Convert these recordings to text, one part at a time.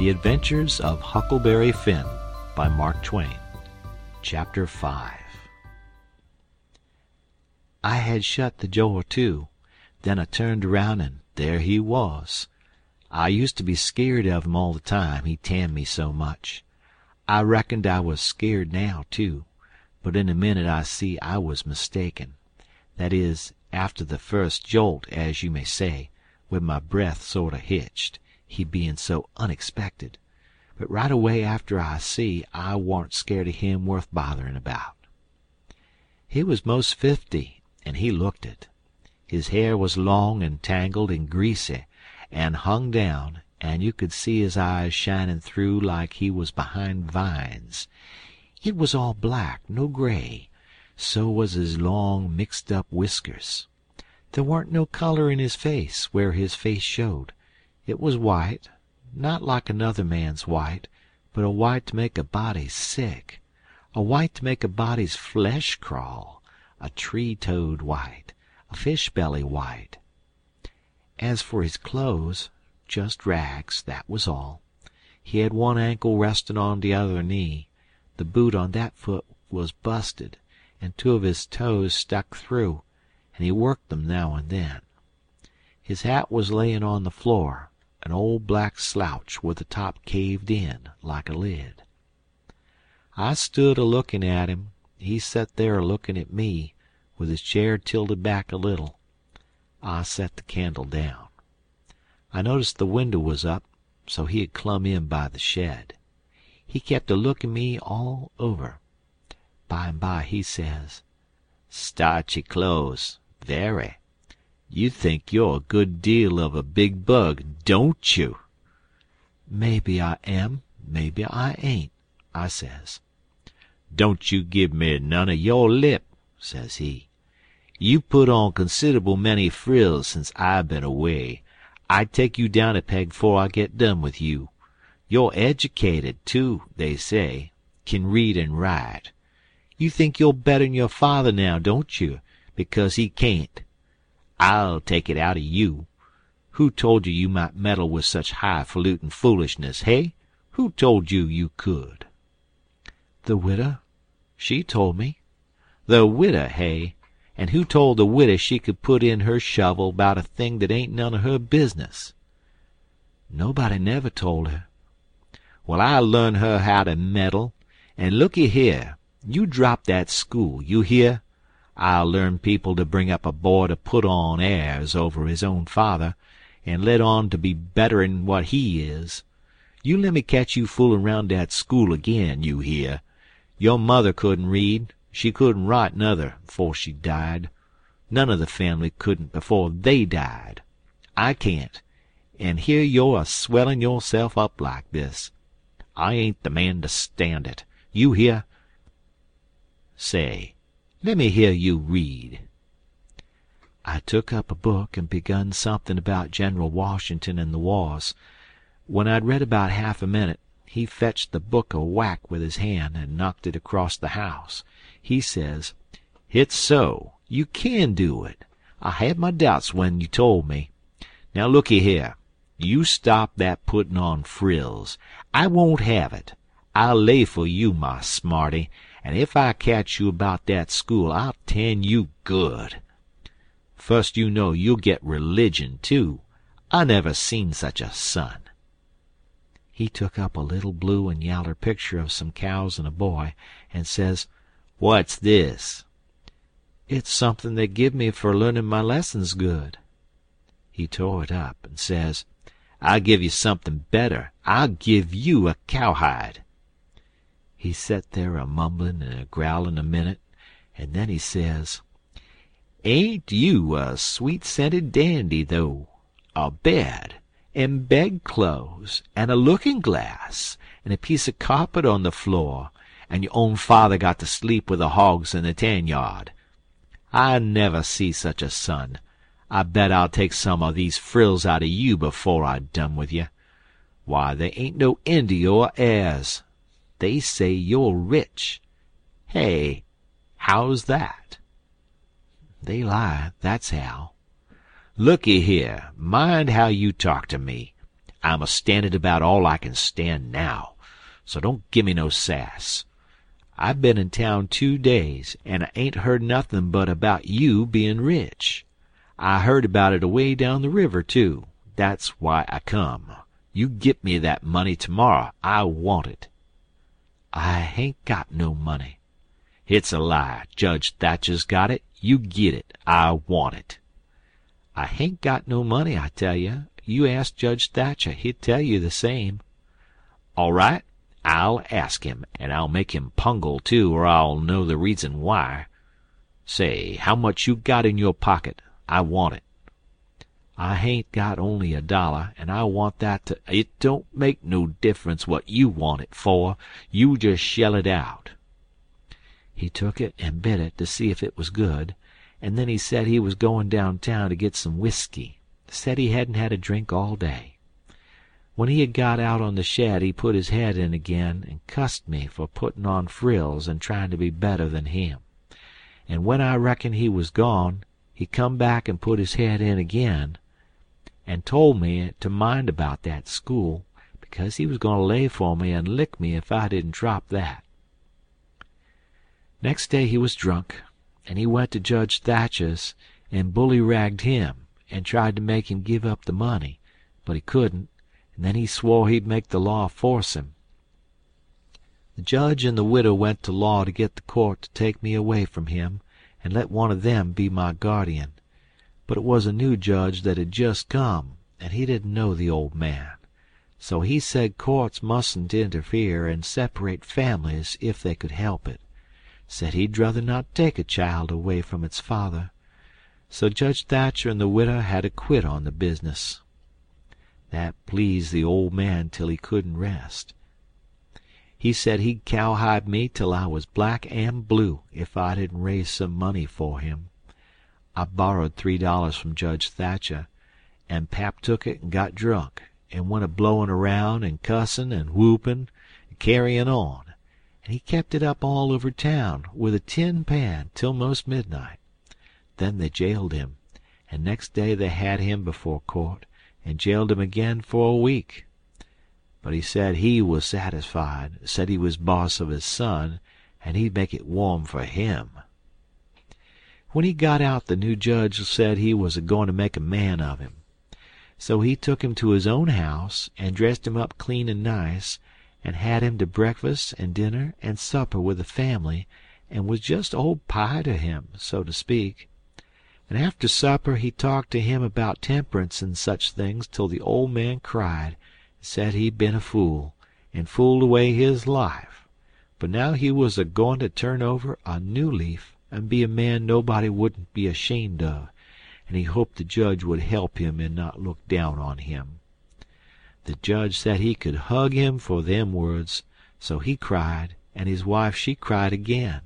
The Adventures of Huckleberry Finn by Mark Twain. Chapter 5 I had shut the door to. Then I turned around and there he was. I used to be scared of him all the time, he tanned me so much. I reckoned I was scared now, too, but in a minute I see I was mistaken. That is, after the first jolt, as you may say, when my breath sorter hitched, he bein' so unexpected. But right away after I see I warn't scared of him worth botherin' about. He was most fifty, and he looked it. His hair was long and tangled and greasy, and hung down, and you could see his eyes shinin' through like he was behind vines. It was all black, no gray. So was his long, mixed up whiskers. There warn't no color in his face where his face showed. It was white, not like another man's white, but a white to make a body sick, a white to make a body's flesh crawl, a tree toad white, a fish belly white. As for his clothes, just rags, that was all. He had one ankle restin' on the other knee. The boot on that foot was busted, and two of his toes stuck through, and he worked them now and then. His hat was layin' on the floor, an old black slouch with the top caved in like a lid. I stood a lookin' at him. He set there a lookin' at me, with his chair tilted back a little. I set the candle down. I noticed the window was up, so he had clumb in by the shed. He kept a lookin' me all over. By and by he says: "Starchy clothes very. You think you're a good deal of a big bug, don't you?" "Maybe I am, maybe I ain't," I says. "Don't you give me none o' yo' lip," says he. "You put on consid'ble many frills sence I bin away. I'd take you down a peg 'fore I get done with you. You're educated, too, they say kin read an' write. You think you're better'n your father now, don't you, because he can't? I'll take it out'n you. Who told you you might meddle with such high falutin' foolishness, hey? Who told you you could?" "The widow. She told me." "The widder, hey? An' who told the widder she could put in her shovel 'bout a thing that ain't none o' her business?" "Nobody never told her." "Well, I'll learn her how to meddle. An' looky here, you drop that school, you hear? I'll learn people to bring up a boy to put on airs over his own father, an' let on to be better'n what he is. You lemme catch you foolin' 'round dat school agin, you hear? Your mother couldn't read, she couldn't write nuther, 'fore she died. None of the family couldn't before they died. I can't, an' here you're a swellin' yourself up like this. I ain't the man to stand it. You hear? Say, lemme hear you read." I took up a book and begun somethin' about General Washington and the wars. When I'd read about half a minute, he fetched the book a whack with his hand and knocked it across the house. He says: "Hit's so. You kin do it. I had my doubts when you told me. Now looky here. You stop that puttin' on frills. I won't have it. I'll lay for you, my smarty, an' ef I catch you about that school I'll tan you good. Fust you know you'll get religion, too. I never seen such a son." He took up a little blue and yaller picture of some cows and a boy, and says, "What's this?" "It's something they give me for learnin' my lessons good." He tore it up, and says, "I'll give you something better. I'll give you a cowhide." He set there a mumblin' and a growlin' a minute, and then he says: "Ain't you a sweet scented dandy, though? A bed, and bedclothes, and a lookin' glass, and a piece o' carpet on the floor, and your own father got to sleep with the hogs in the tan yard. I never see such a son. I bet I'll take some o' these frills out o' you before I done with you. Why, they ain't no end to your airs. They say you're rich. Hey, how's that?" "They lie, that's how." "Looky here, mind how you talk to me. I'm a standin' about all I can stand now, so don't gimme no sass. I've been in town two days, an' I ain't heard nothin' but about you bein' rich. I heard about it away down the river, too. That's why I come. You git me that money termorrer. I want it." "I hain't got no money." "Hit's a lie. Judge Thatcher's got it. You git it. I want it." "I hain't got no money, I tell you. You ask Judge Thatcher. He'll tell you the same." "All right. I'll ask him, an' I'll make him pungle, too, or I'll know the reason why. Say, how much you got in your pocket? I want it." "I hain't got only a dollar, an' I want that to "It don't make no difference what you want it for. You just shell it out." He took it and bit it to see if it was good, and then he said he was goin' down town to get some whiskey. Said he hadn't had a drink all day. When he had got out on the shed he put his head in again and cussed me for puttin' on frills and tryin' to be better than him. An' when I reckoned he was gone he come back and put his head in again, and told me to mind about that school, because he was goin' to lay for me and lick me if I didn't drop that. Next day he was drunk, and he went to Judge Thatcher's and bully-ragged him, and tried to make him give up the money, but he couldn't, and then he swore he'd make the law force him. The judge and the widow went to law to get the court to take me away from him and let one of them be my guardian, but it was a new judge that had just come, and he didn't know the old man. So he said courts mustn't interfere and separate families if they could help it. Said he'd druther not take a child away from its father. So Judge Thatcher and the widow had to quit on the business. That pleased the old man till he couldn't rest. He said he'd cowhide me till I was black and blue if I didn't raise some money for him. I borrowed three dollars from Judge Thatcher, and pap took it and got drunk, and went a blowin' around and cussin' and whoopin' and carryin' on, and he kept it up all over town with a tin pan till most midnight. Then they jailed him, and next day they had him before court, and jailed him again for a week. But he said he was satisfied, said he was boss of his son, and he'd make it warm for him. When he got out the new judge said he was a goin' to make a man of him. So he took him to his own house and dressed him up clean and nice, and had him to breakfast and dinner and supper with the family, and was just old pie to him, so to speak and after supper he talked to him about temperance and such things till the old man cried, and said he'd been a fool, and fooled away his life, but now he was a goin' to turn over a new leaf and be a man nobody wouldn't be ashamed of, and he hoped the judge would help him and not look down on him. The judge said he could hug him for them words, so he cried, and his wife she cried again.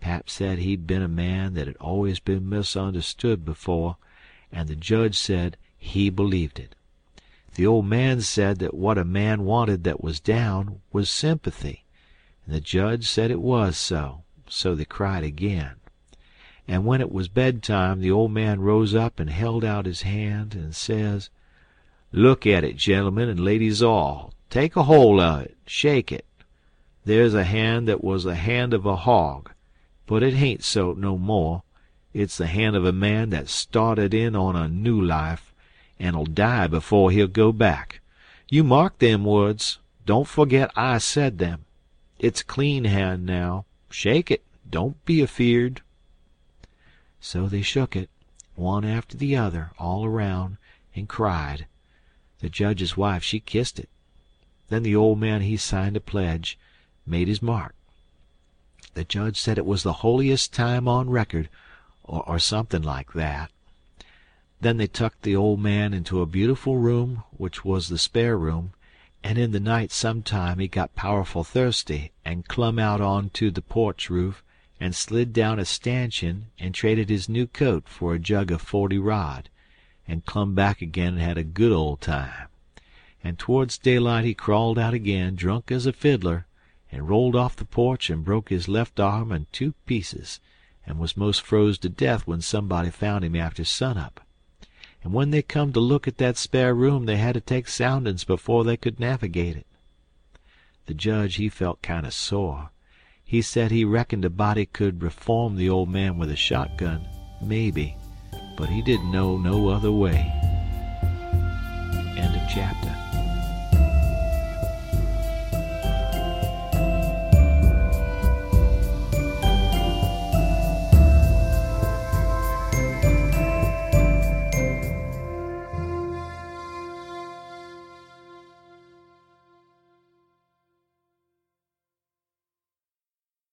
Pap said he'd been a man that had always been misunderstood before, and the judge said he believed it. The old man said that what a man wanted that was down was sympathy, and the judge said it was so, so they cried again. And when it was bedtime the old man rose up and held out his hand and says: "Look at it, gentlemen and ladies all. Take a hold of it. Shake it. There's a hand that was the hand of a hog but it hain't so no more. It's the hand of a man that's started in on a new life, an'll die before he'll go back. You mark them words. Don't forget I said them. It's a clean hand now. Shake it. Don't be afeard." So they shook it, one after the other, all around, and cried. The judge's wife she kissed it. Then the old man he signed a pledge, made his mark. The judge said it was the holiest time on record, or, or something like that. Then they tucked the old man into a beautiful room which was the spare room, and in the night sometime he got powerful thirsty and clumb out on to the porch roof and slid down a stanchion and traded his new coat for a jug of forty rod, and clumb back again and had a good old time. And towards daylight he crawled out again, drunk as a fiddler, and rolled off the porch and broke his left arm in two pieces, and was most froze to death when somebody found him after sunup. And when they come to look at that spare room they had to take soundin's before they could navigate it. The judge he felt kinder sore. He said he reckoned a body could reform the old man with a shotgun, maybe, but he didn't know no other way. Chapter.